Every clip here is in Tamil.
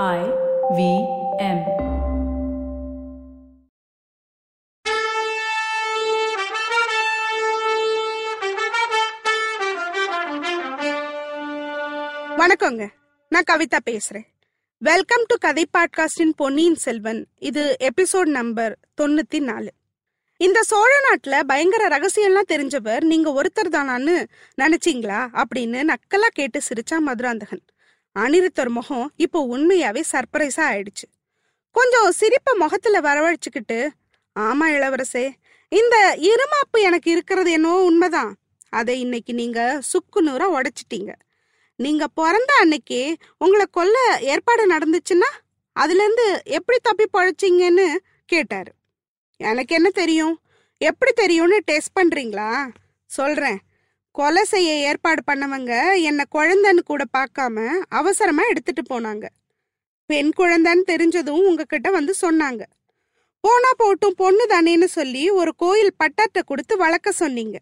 I V M. வணக்கங்க. நான் கவிதா பேசுறேன். வெல்கம் டு கதை பாட்காஸ்டின் பொன்னியின் செல்வன். இது எபிசோட் நம்பர் தொண்ணூத்தி நாலு இந்த சோழ நாட்டுல பயங்கர ரகசியம்லாம் தெரிஞ்சவர் நீங்க ஒருத்தர் தானான்னு நினைச்சீங்களா? அப்படின்னு நக்கலா கேட்டு சிரிச்சா மதுராந்தகன். அனிருத்தர் முகம் இப்போ உண்மையாவே சர்ப்ரைஸா ஆயிடுச்சு. கொஞ்சம் சிரிப்ப முகத்துல வரவழைச்சுக்கிட்டு ஆமா இளவரசே இந்த இருமாப்பு எனக்கு இருக்கிறது என்னவோ உண்மைதான். அதை இன்னைக்கு நீங்க சுக்கு நூறா உடைச்சிட்டீங்க. நீங்க பிறந்த அன்னைக்கு உங்களை கொல்ல ஏற்பாடு நடந்துச்சுன்னா அதுல இருந்து எப்படி தப்பி பழைச்சிங்கன்னு கேட்டாரு. எனக்கு என்ன தெரியும்? எப்படி தெரியும்னு டெஸ்ட் பண்றீங்களா? சொல்றேன். கொலை செய்ய ஏற்பாடு பண்ணவங்க என்னை குழந்தைன்னு கூட பார்க்காம அவசரமா எடுத்துட்டு போனாங்க. பெண் குழந்தைன்னு தெரிஞ்சதும் உங்ககிட்ட வந்து சொன்னாங்க. போனா போட்டும் பொண்ணு தானேன்னு சொல்லி ஒரு கோயில் பட்டாட்டை கொடுத்து வளர்க்க சொன்னீங்க.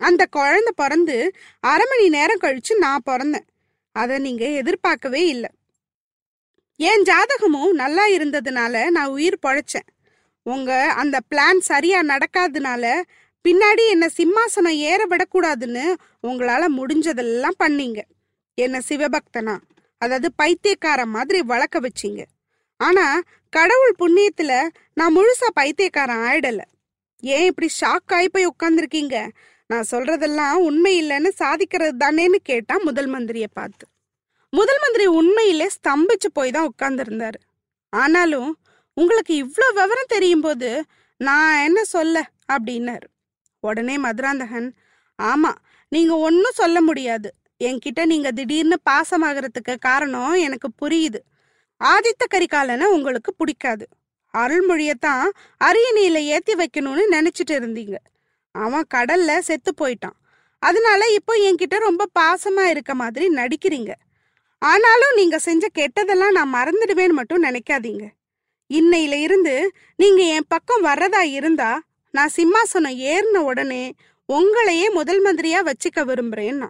அந்த குழந்தை பிறந்து அரை மணி நேரம் கழிச்சு நான் பிறந்தேன். அதை நீங்க எதிர்பார்க்கவே இல்லை. என் ஜாதகமும் நல்லா இருந்ததுனால நான் உயிர் பொழைச்சேன். உங்க அந்த பிளான் சரியா நடக்காதனால பின்னாடி என்ன சிம்மாசனம் ஏற விடக்கூடாதுன்னு உங்களால முடிஞ்சதெல்லாம் பண்ணீங்க. என்ன சிவபக்தனா அதாவது பைத்தியக்கார மாதிரி வளர்க்க வச்சீங்க. ஆனா கடவுள் புண்ணியத்துல நான் முழுசா பைத்தியக்காரன் ஆயிடல. ஏன் இப்படி ஷாக் ஆகி போய் உட்காந்துருக்கீங்க நான் சொல்றதெல்லாம் உண்மை இல்லைன்னு சாதிக்கிறது தானேன்னு கேட்டா முதல் மந்திரியை பார்த்து. முதல் மந்திரி உண்மையிலே ஸ்தம்பிச்சு போய் தான் உட்கார்ந்துருந்தாரு. ஆனாலும் உங்களுக்கு இவ்வளோ விவரம் தெரியும் போது நான் என்ன சொல்ல? அப்படின்னாரு. உடனே மதுராந்தகன் ஆமா நீங்க ஒன்னும் சொல்ல முடியாது. என்கிட்ட நீங்க திடீர்னு பாசமாகறதுக்கு காரணம் எனக்கு புரியுது. ஆதித்த கரிகாலனை உங்களுக்கு பிடிக்காது. அருள்மொழியத்தான் அரியணையில ஏத்தி வைக்கணும்னு நினைச்சிட்டு இருந்தீங்க. அவன் கடல்ல செத்து போயிட்டான். அதனால இப்போ என்கிட்ட ரொம்ப பாசமா இருக்க மாதிரி நடிக்கிறீங்க. ஆனாலும் நீங்க செஞ்ச கெட்டதெல்லாம் நான் மறந்துடுவேன்னு மட்டும் நினைக்காதீங்க. இன்னையில இருந்து நீங்க என் பக்கம் வர்றதா இருந்தா நான் சிம்மாசனம் ஏறின உடனே உங்களையே முதல் மந்திரியா வச்சுக்க விரும்புறேன்னா.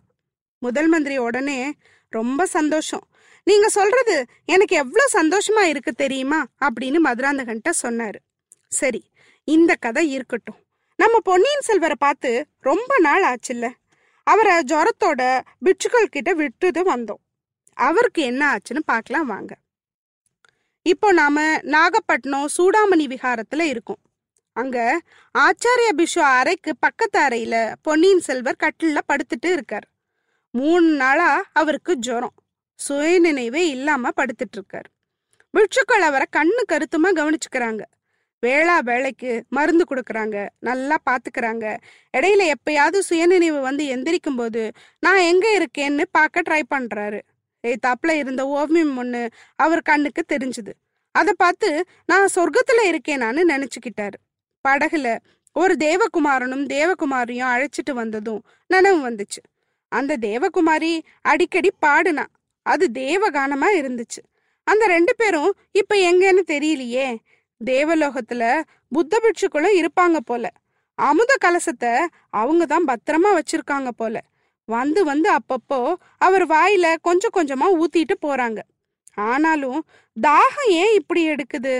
முதல் மந்திரி உடனே ரொம்ப சந்தோஷம். நீங்க சொல்றது எனக்கு எவ்வளவு சந்தோஷமா இருக்கு தெரியுமா? அப்படின்னு மதுராந்தகன்ட்ட சொன்னாரு. சரி இந்த கதை இருக்கட்டும். நம்ம பொன்னியின் செல்வரை பார்த்து ரொம்ப நாள் ஆச்சுல்ல. அவரை ஜுரத்தோட பிட்சுக்கள் கிட்ட விட்டுட்டு வந்தோம். அவருக்கு என்ன ஆச்சுன்னு பார்க்கலாம் வாங்க. இப்போ நாம நாகப்பட்டினம் சூடாமணி விகாரத்துல இருக்கோம். அங்க ஆச்சாரிய பிஷு அறைக்கு பக்கத்து அறையில பொன்னியின் செல்வர் கட்டில படுத்துட்டு இருக்கார். மூணு நாளா அவருக்கு ஜுரம் சுயநினைவே இல்லாம படுத்துட்டு இருக்கார். பிட்சுக்கள் அவரை கண்ணு கருத்துமா கவனிச்சுக்கிறாங்க. வேளா வேலைக்கு மருந்து கொடுக்குறாங்க நல்லா பார்த்துக்கிறாங்க இடையில எப்பயாவது சுயநினைவு வந்து எந்திரிக்கும் போது நான் எங்க இருக்கேன்னு பார்க்க ட்ரை பண்றாரு. ஏத்தாப்புல இருந்த ஓவியம் ஒன்று அவர் கண்ணுக்கு தெரிஞ்சுது. அதை பார்த்து நான் சொர்க்கத்துல இருக்கேனான்னு நினைச்சுக்கிட்டாரு. படகுல ஒரு தேவகுமாரனும் தேவகுமாரியும் அழைச்சிட்டு வந்ததும் நனவு வந்துச்சு. அந்த தேவகுமாரி அடிக்கடி பாடுனா அது தேவகானமா இருந்துச்சு. அந்த ரெண்டு பேரும் இப்ப எங்கன்னு தெரியலையே. தேவலோகத்துல புத்த பிட்சுக்களும் இருப்பாங்க போல. அமுத கலசத்தை அவங்க தான் பத்திரமா வச்சிருக்காங்க போல. வந்து வந்து அப்பப்போ அவர் வாயில கொஞ்சம் கொஞ்சமா ஊத்திட்டு போறாங்க. ஆனாலும் தாகம் ஏன் இப்படி எடுக்குது?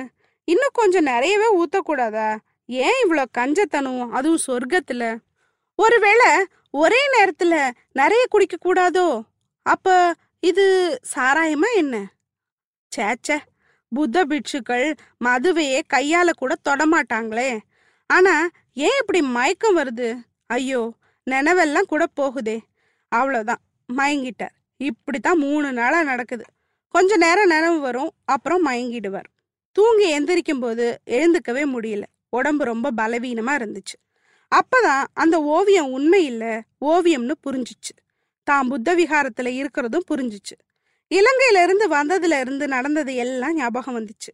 இன்னும் கொஞ்சம் நிறையவே ஊத்தக்கூடாதா? ஏன் இவ்வளோ கஞ்சத்தனம்? அதுவும் சொர்க்கத்துல. ஒருவேளை ஒரே நேரத்துல நிறைய குடிக்க கூடாதோ? அப்ப இது சாராயமா என்ன? சேச்சே புத்த பிட்சுக்கள் மதுவையே கையால கூட தொடமாட்டாங்களே. ஆனா ஏன் இப்படி மயக்கம் வருது? ஐயோ நினைவெல்லாம் கூட போகுதே. அவ்வளோதான் மயங்கிட்டார். இப்படித்தான் மூணு நாளா நடக்குது. கொஞ்ச நேரம் நினைவு வரும் அப்புறம் மயங்கிடுவார். தூங்கி எந்திரிக்கும் போது எழுந்துக்கவே முடியல. உடம்பு ரொம்ப பலவீனமா இருந்துச்சு. அப்பதான் அந்த ஓவியம் உண்மை இல்ல ஓவியம்னு புரிஞ்சுச்சு. தான் புத்த விகாரத்துல இருக்கிறதும் புரிஞ்சுச்சு. இலங்கையில இருந்து வந்ததுல இருந்து நடந்தது எல்லாம் ஞாபகம் வந்துச்சு.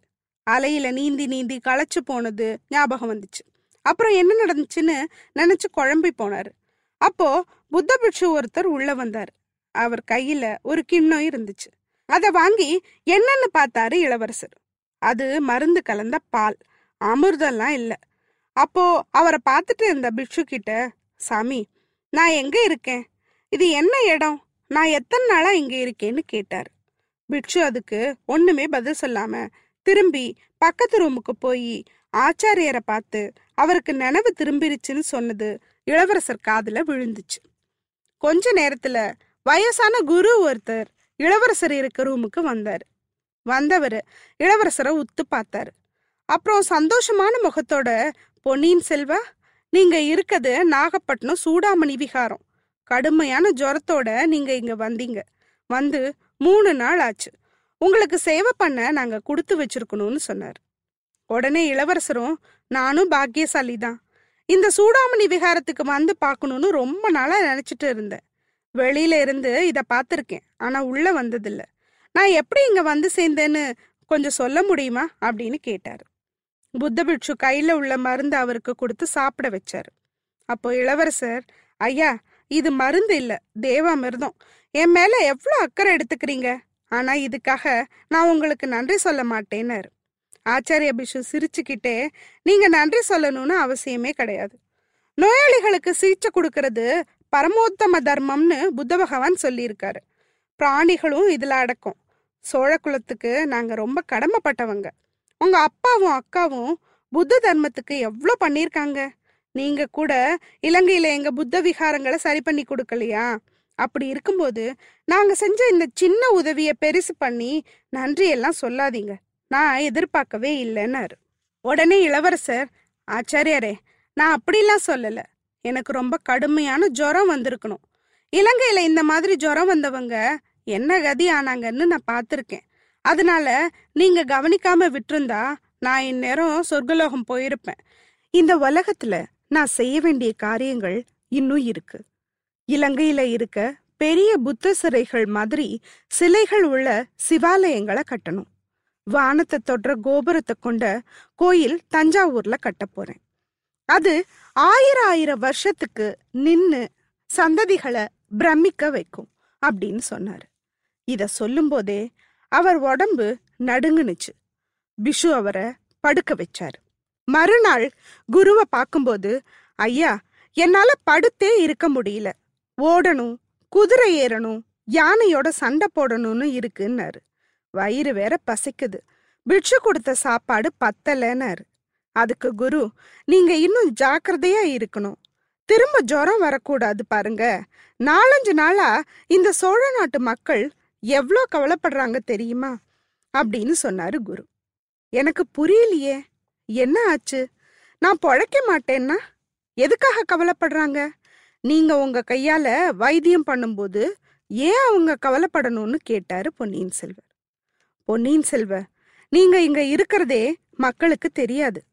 அலையில நீந்தி நீந்தி களைச்சு போனது ஞாபகம் வந்துச்சு. அப்புறம் என்ன நடந்துச்சுன்னு நினைச்சு குழம்பி போனாரு. அப்போ புத்த பிட்சு ஒருத்தர் உள்ள வந்தாரு. அவர் கையில ஒரு கிண்ணம் இருந்துச்சு. அதை வாங்கி என்னன்னு பார்த்தாரு இளவரசர். அது மருந்து கலந்த பால். அமிர்தம்லாம் இல்லை. அப்போ அவரை பார்த்துட்டு இருந்த பிக்ஷு கிட்ட சாமி நான் எங்க இருக்கேன்? இது என்ன இடம்? நான் எத்தனை நாளா இங்க இருக்கேன்னு கேட்டார். பிக்ஷு அதுக்கு ஒண்ணுமே பதில் சொல்லாம திரும்பி பக்கத்து ரூமுக்கு போய் ஆச்சாரியரை பார்த்து அவருக்கு நினைவு திரும்பிருச்சுன்னு சொன்னது இளவரசர் காதுல விழுந்துச்சு. கொஞ்ச நேரத்துல வயசான குரு ஒருத்தர் இளவரசர் இருக்க ரூமுக்கு வந்தார். வந்தவர் இளவரசரை உத்து பார்த்தாரு. அப்புறம் சந்தோஷமான முகத்தோட பொன்னியின் செல்வா நீங்க இருக்கிறது நாகப்பட்டினம் சூடாமணி விகாரம். கடுமையான ஜுரத்தோட நீங்க இங்க வந்தீங்க. வந்து மூணு நாள் ஆச்சு. உங்களுக்கு சேவை பண்ண நாங்க கொடுத்து வச்சிருக்கணும்னு சொன்னார். உடனே இளவரசரும் நானும் பாக்கியசாலி தான் இந்த சூடாமணி விகாரத்துக்கு வந்து பார்க்கணும்னு ரொம்ப நாளா நினைச்சிட்டு இருந்தேன். வெளியில இருந்து இதை பார்த்துருக்கேன். ஆனா உள்ள வந்ததில்ல. நான் எப்படி இங்க வந்து சேர்ந்தேன்னு கொஞ்சம் சொல்ல முடியுமா? அப்படின்னு கேட்டாரு. புத்த பிட்சு கையில உள்ள மருந்து அவருக்கு கொடுத்து சாப்பிட வச்சாரு. அப்போ இளவரசர் ஐயா இது மருந்து இல்ல தேவாமிர்தம் என் மேல எவ்வளோ அக்கறை எடுத்துக்கிறீங்க? ஆனா இதுக்காக நான் உங்களுக்கு நன்றி சொல்ல மாட்டேன்னாரு. ஆச்சாரிய பிஷு சிரிச்சுக்கிட்டே நீங்க நன்றி சொல்லணும்னு அவசியமே கிடையாது. நோயாளிகளுக்கு சிகிச்சை கொடுக்கறது பரமோத்தம தர்மம்னு புத்த பகவான் சொல்லியிருக்காரு. பிராணிகளும் இதுல அடக்கும். சோழ குலத்துக்கு நாங்க ரொம்ப கடமைப்பட்டவங்க. உங்க அப்பாவும் அக்காவும் புத்த தர்மத்துக்கு எவ்வளோ பண்ணியிருக்காங்க நீங்க கூட இலங்கையில எங்க புத்த விகாரங்களை சரி பண்ணி கொடுக்கலையா? அப்படி இருக்கும்போது நாங்க செஞ்ச இந்த சின்ன உதவியை பெருசு பண்ணி நன்றியெல்லாம் சொல்லாதீங்க. நான் எதிர்பார்க்கவே இல்லைன்னாரு. உடனே இளவரசர் ஆச்சாரியரே நான் அப்படிலாம் சொல்லல. எனக்கு ரொம்ப கடுமையான ஜுரம் வந்திருக்கணும். இலங்கையில இந்த மாதிரி ஜுரம் வந்தவங்க என்ன கதி ஆனாங்கன்னு நான் பார்த்துருக்கேன். அதனால நீங்க கவனிக்காம விட்டிருந்தா நான் இந்நேரம் சொர்க்கலோகம் போயிருப்பேன். இந்த உலகத்துல நான் செய்ய வேண்டிய காரியங்கள் இன்னும் இருக்கு. இலங்கையில இருக்க பெரிய புத்த சிறைகள் மாதிரி சிலைகள் உள்ள சிவாலயங்களை கட்டணும். வானத்தை தொடுற கோபுரத்தை கொண்ட கோயில் தஞ்சாவூர்ல கட்ட போறேன். அது ஆயிரம் ஆயிரம் வருஷத்துக்கு நின்னு சந்ததிகளை பிரமிக்க வைக்கும் அப்படின்னு சொன்னாரு. இத சொல்லும் போதே அவர் உடம்பு நடுங்குனுச்சு. பிஷு அவரை படுக்க வச்சாரு. மறுநாள் குருவை பார்க்கும்போது ஐயா என்னால படுத்தே இருக்க முடியல. ஓடணும் குதிரை ஏறணும் யானையோட சண்டை போடணும்னு இருக்குன்னாரு. வயிறு வேற பசிக்குது. பிட்சு கொடுத்த சாப்பாடு பத்தலைன்னாரு. அதுக்கு குரு நீங்க இன்னும் ஜாக்கிரதையா இருக்கணும். திரும்ப ஜுரம் வரக்கூடாது பாருங்க. நாலஞ்சு நாளா இந்த சோழ நாட்டு மக்கள் எவ்வளோ கவலைப்படுறாங்க தெரியுமா? அப்படின்னு சொன்னாரு குரு. எனக்கு புரியலையே. என்ன ஆச்சு? நான் பொழைக்க மாட்டேன்னா? எதுக்காக கவலைப்படுறாங்க? நீங்க உங்க கையால வைத்தியம் பண்ணும்போது ஏன் அவங்க கவலைப்படணும்னு கேட்டாரு பொன்னியின் செல்வர். பொன்னியின் செல்வர் நீங்க இங்க இருக்கிறதே மக்களுக்கு தெரியாது.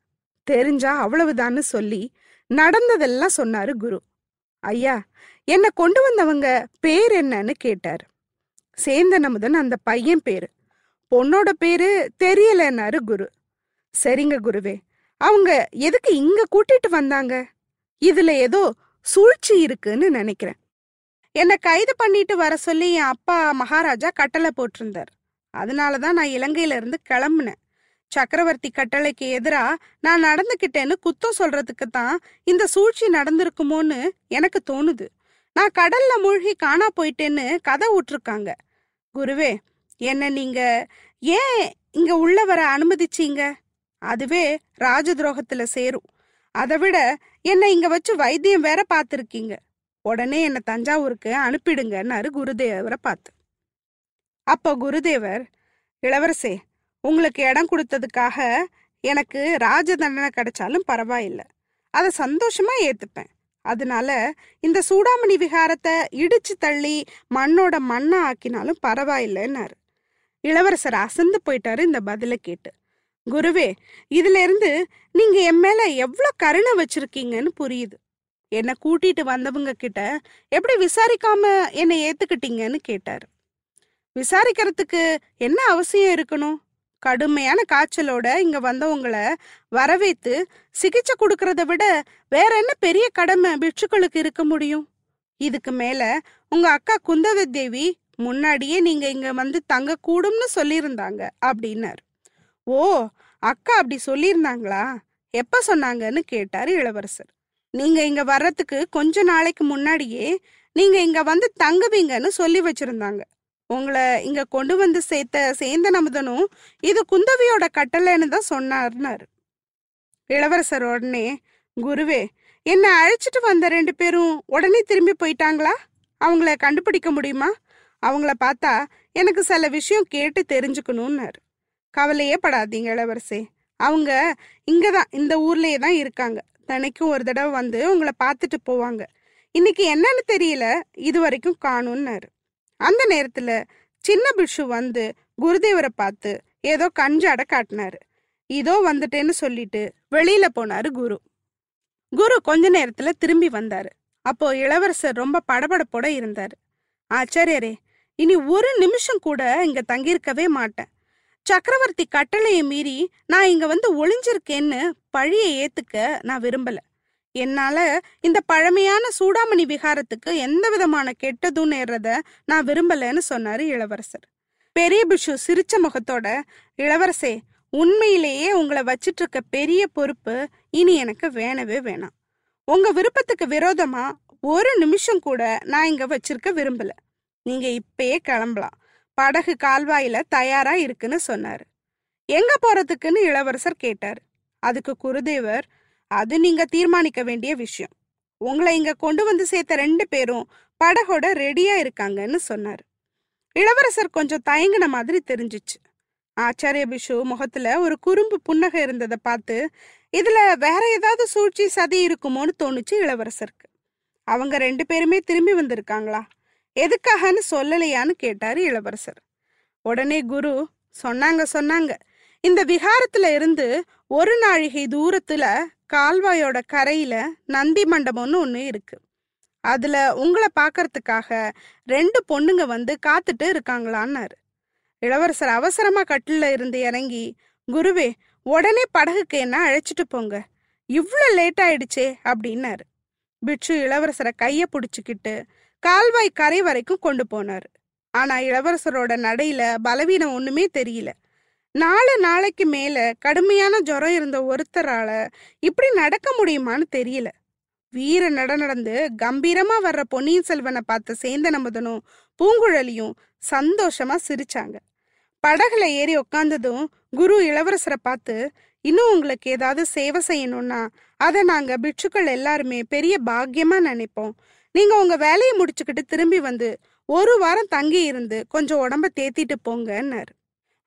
தெரிஞ்சா அவ்வளவுதான்னு சொல்லி நடந்ததெல்லாம் சொன்னாரு குரு. ஐயா என்னை கொண்டு வந்தவங்க பேர் என்னன்னு கேட்டாரு. சேந்தன் அமுதன் அந்த பையன் பேரு. பொண்ணோட பேரு தெரியலன்னாரு குரு. சரிங்க குருவே அவங்க எதுக்கு இங்க கூட்டிட்டு வந்தாங்க? இதுல ஏதோ சூழ்ச்சி இருக்குன்னு நினைக்கிறேன். என்னை கைது பண்ணிட்டு வர சொல்லி என் அப்பா மகாராஜா கட்டளை போட்டிருந்தார். அதனாலதான் நான் இலங்கையில இருந்து கிளம்புனேன். சக்கரவர்த்தி கட்டளைக்கு எதிரா நான் நடந்துக்கிட்டேன்னு குத்தம் சொல்றதுக்கு தான் இந்த சூழ்ச்சி நடந்திருக்குமோன்னு எனக்கு தோணுது. நான் கடல்ல மூழ்கி காணா போயிட்டேன்னு கதை விட்டுருக்காங்க. குருவே என்ன நீங்க ஏன் இங்க உள்ள வர அனுமதிச்சீங்க? அதுவே ராஜ துரோகத்துல சேரும். அதை விட என்னை இங்க வச்சு வைத்தியம் வேற பார்த்துருக்கீங்க உடனே என்னை தஞ்சாவூருக்கு அனுப்பிடுங்கன்னாரு குருதேவரை பார்த்து. அப்போ குருதேவர் இளவரசே உங்களுக்கு இடம் கொடுத்ததுக்காக எனக்கு ராஜ தண்டனை கிடைச்சாலும் பரவாயில்லை. அதை சந்தோஷமா ஏத்துப்பேன். அதனால இந்த சூடாமணி விகாரத்தை இடிச்சு தள்ளி மண்ணோட மண்ணா ஆக்கினாலும் பரவாயில்லைன்னாரு. இளவரசர் அசந்து போயிட்டாரு இந்த பதிலை கேட்டு. குருவே இதுல இருந்து நீங்க என் மேல எவ்வளோ கருணை வச்சிருக்கீங்கன்னு புரியுது. என்னை கூட்டிட்டு வந்தவங்க கிட்ட எப்படி விசாரிக்காம என்னை ஏத்துக்கிட்டீங்கன்னு கேட்டாரு. விசாரிக்கிறதுக்கு என்ன அவசியம் இருக்கணும்? கடுமையான காய்ச்சலோட இங்க வந்தவங்கள வரவேத்து சிகிச்சை கொடுக்கறத விட வேற என்ன பெரிய கடமை பிட்சுக்களுக்கு இருக்க முடியும்? இதுக்கு மேல உங்க அக்கா குந்தவி தேவி முன்னாடியே நீங்க இங்க வந்து தங்க கூடும்னு சொல்லியிருந்தாங்க அப்படின்னார். ஓ அக்கா அப்படி சொல்லியிருந்தாங்களா? எப்ப சொன்னாங்கன்னு கேட்டார் இளவரசர். நீங்க இங்க வர்றதுக்கு கொஞ்ச நாளைக்கு முன்னாடியே நீங்க இங்க வந்து தங்குவீங்கன்னு சொல்லி வச்சிருந்தாங்க. உங்களை இங்க கொண்டு வந்து சேர்த்த சேந்தன் அமுதனும் இது குந்தவியோட கட்டளைன்னு தான் சொன்னார்னாரு. இளவரசர் உடனே குருவே என்னை அழைச்சிட்டு வந்த ரெண்டு பேரும் உடனே திரும்பி போயிட்டாங்களா? அவங்கள கண்டுபிடிக்க முடியுமா? அவங்கள பார்த்தா எனக்கு சில விஷயம் கேட்டு தெரிஞ்சுக்கணும்னாரு. கவலையே படாதீங்க இளவரசே. அவங்க இங்கே தான் இந்த ஊர்லயே தான் இருக்காங்க. தினைக்கும் ஒரு தடவை வந்து உங்களை பார்த்துட்டு போவாங்க. இன்னைக்கு என்னன்னு தெரியல இது வரைக்கும் காணும்னாரு. அந்த நேரத்துல சின்ன பிஷு வந்து குருதேவரை பார்த்து ஏதோ கஞ்சாட காட்டினாரு. இதோ வந்துட்டேன்னு சொல்லிட்டு வெளியில போனாரு குரு. குரு கொஞ்ச நேரத்துல திரும்பி வந்தாரு. அப்போ இளவரசர் ரொம்ப படபடப்போட இருந்தாரு. ஆச்சாரியரே இனி ஒரு நிமிஷம் கூட இங்க தங்கியிருக்கவே மாட்டேன். சக்கரவர்த்தி கட்டளையை மீறி நான் இங்க வந்து ஒளிஞ்சிருக்கேன்னு பழியை ஏத்துக்க நான் விரும்பல. என்னால இந்த பழமையான சூடாமணி விகாரத்துக்கு எந்த விதமான கெட்டதும் நேர்றத நான் விரும்பலன்னு சொன்னாரு இளவரசர். பெரிய பிஷு சிரிச்ச முகத்தோட இளவரசே உண்மையிலேயே உங்களை வச்சிட்டு இருக்க பெரிய பொறுப்பு இனி எனக்கு வேணவே வேணாம். உங்க விருப்பத்துக்கு விரோதமா ஒரு நிமிஷம் கூட நான் இங்க வச்சிருக்க விரும்பல. நீங்க இப்பயே கிளம்பலாம். படகு கால்வாயில தயாரா இருக்குன்னு சொன்னாரு. எங்க போறதுக்குன்னு? இளவரசர் கேட்டார். அதுக்கு குருதேவர் அது நீங்க தீர்மானிக்க வேண்டிய விஷயம். உங்களை இங்க கொண்டு வந்து சேர்த்த ரெண்டு பேரும் படகோட ரெடியா இருக்காங்கன்னு சொன்னாரு. இளவரசர் கொஞ்சம் தயங்கின மாதிரி தெரிஞ்சிச்சு. ஆச்சாரிய பிஷு முகத்துல ஒரு குறும்பு புன்னகை இருந்ததை பார்த்து இதுல வேற ஏதாவது சூழ்ச்சி சதி இருக்குமோன்னு தோணுச்சு இளவரசருக்கு. அவங்க ரெண்டு பேருமே திரும்பி வந்திருக்காங்களா? எதுக்காகன்னு சொல்லலையான்னு கேட்டாரு இளவரசர். உடனே குரு சொன்னாங்க சொன்னாங்க. இந்த விகாரத்துல இருந்து ஒரு நாழிகை தூரத்துல கால்வாயோட கரையில நந்தி மண்டபம்னு ஒன்று இருக்கு. அதுல உங்களை பார்க்கறதுக்காக ரெண்டு பொண்ணுங்க வந்து காத்துட்டு இருக்காங்களான்னாரு. இளவரசர் அவசரமா கட்டில இருந்து இறங்கி குருவே உடனே படகுக்கு என்ன அழைச்சிட்டு போங்க. இவ்வளோ லேட் ஆயிடுச்சே அப்படின்னாரு. பிட்சு இளவரசரை கைய பிடிச்சிக்கிட்டு கால்வாய் கரை வரைக்கும் கொண்டு போனாரு. ஆனா இளவரசரோட நடையில பலவீனம் ஒண்ணுமே தெரியல. நாலு நாளைக்கு மேல கடுமையான ஜுரம் இருந்த ஒருத்தரால இப்படி நடக்க முடியுமான்னு தெரியல. வீர நட நடந்து கம்பீரமா வர்ற பொன்னியின் செல்வனை பார்த்த சேந்தன் அமுதனும் பூங்குழலியும் சந்தோஷமா சிரிச்சாங்க. படகுல ஏறி உக்காந்ததும் குரு இளவரசரை பார்த்து இன்னும் உங்களுக்கு ஏதாவது சேவை செய்யணும்னா அதை நாங்க பிட்சுக்கள் எல்லாருமே பெரிய பாக்கியமா நினைப்போம். நீங்க உங்க வேலையை முடிச்சுக்கிட்டு திரும்பி வந்து ஒரு வாரம் தங்கி இருந்து கொஞ்சம் உடம்ப தேத்திட்டு போங்கன்னாரு.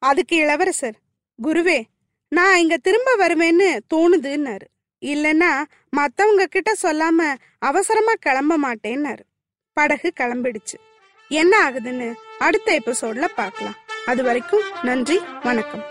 அதுக்கு இளவரசர் குருவே நான் இங்க திரும்ப வருவேன்னு தோணுதுன்னாரு. இல்லைன்னா மத்தவங்க கிட்ட சொல்லாம அவசரமா கிளம்ப மாட்டேன்னாரு. படகு கிளம்பிடுச்சு. என்ன ஆகுதுன்னு அடுத்த எபிசோட்ல பார்க்கலாம். அது வரைக்கும் நன்றி வணக்கம்.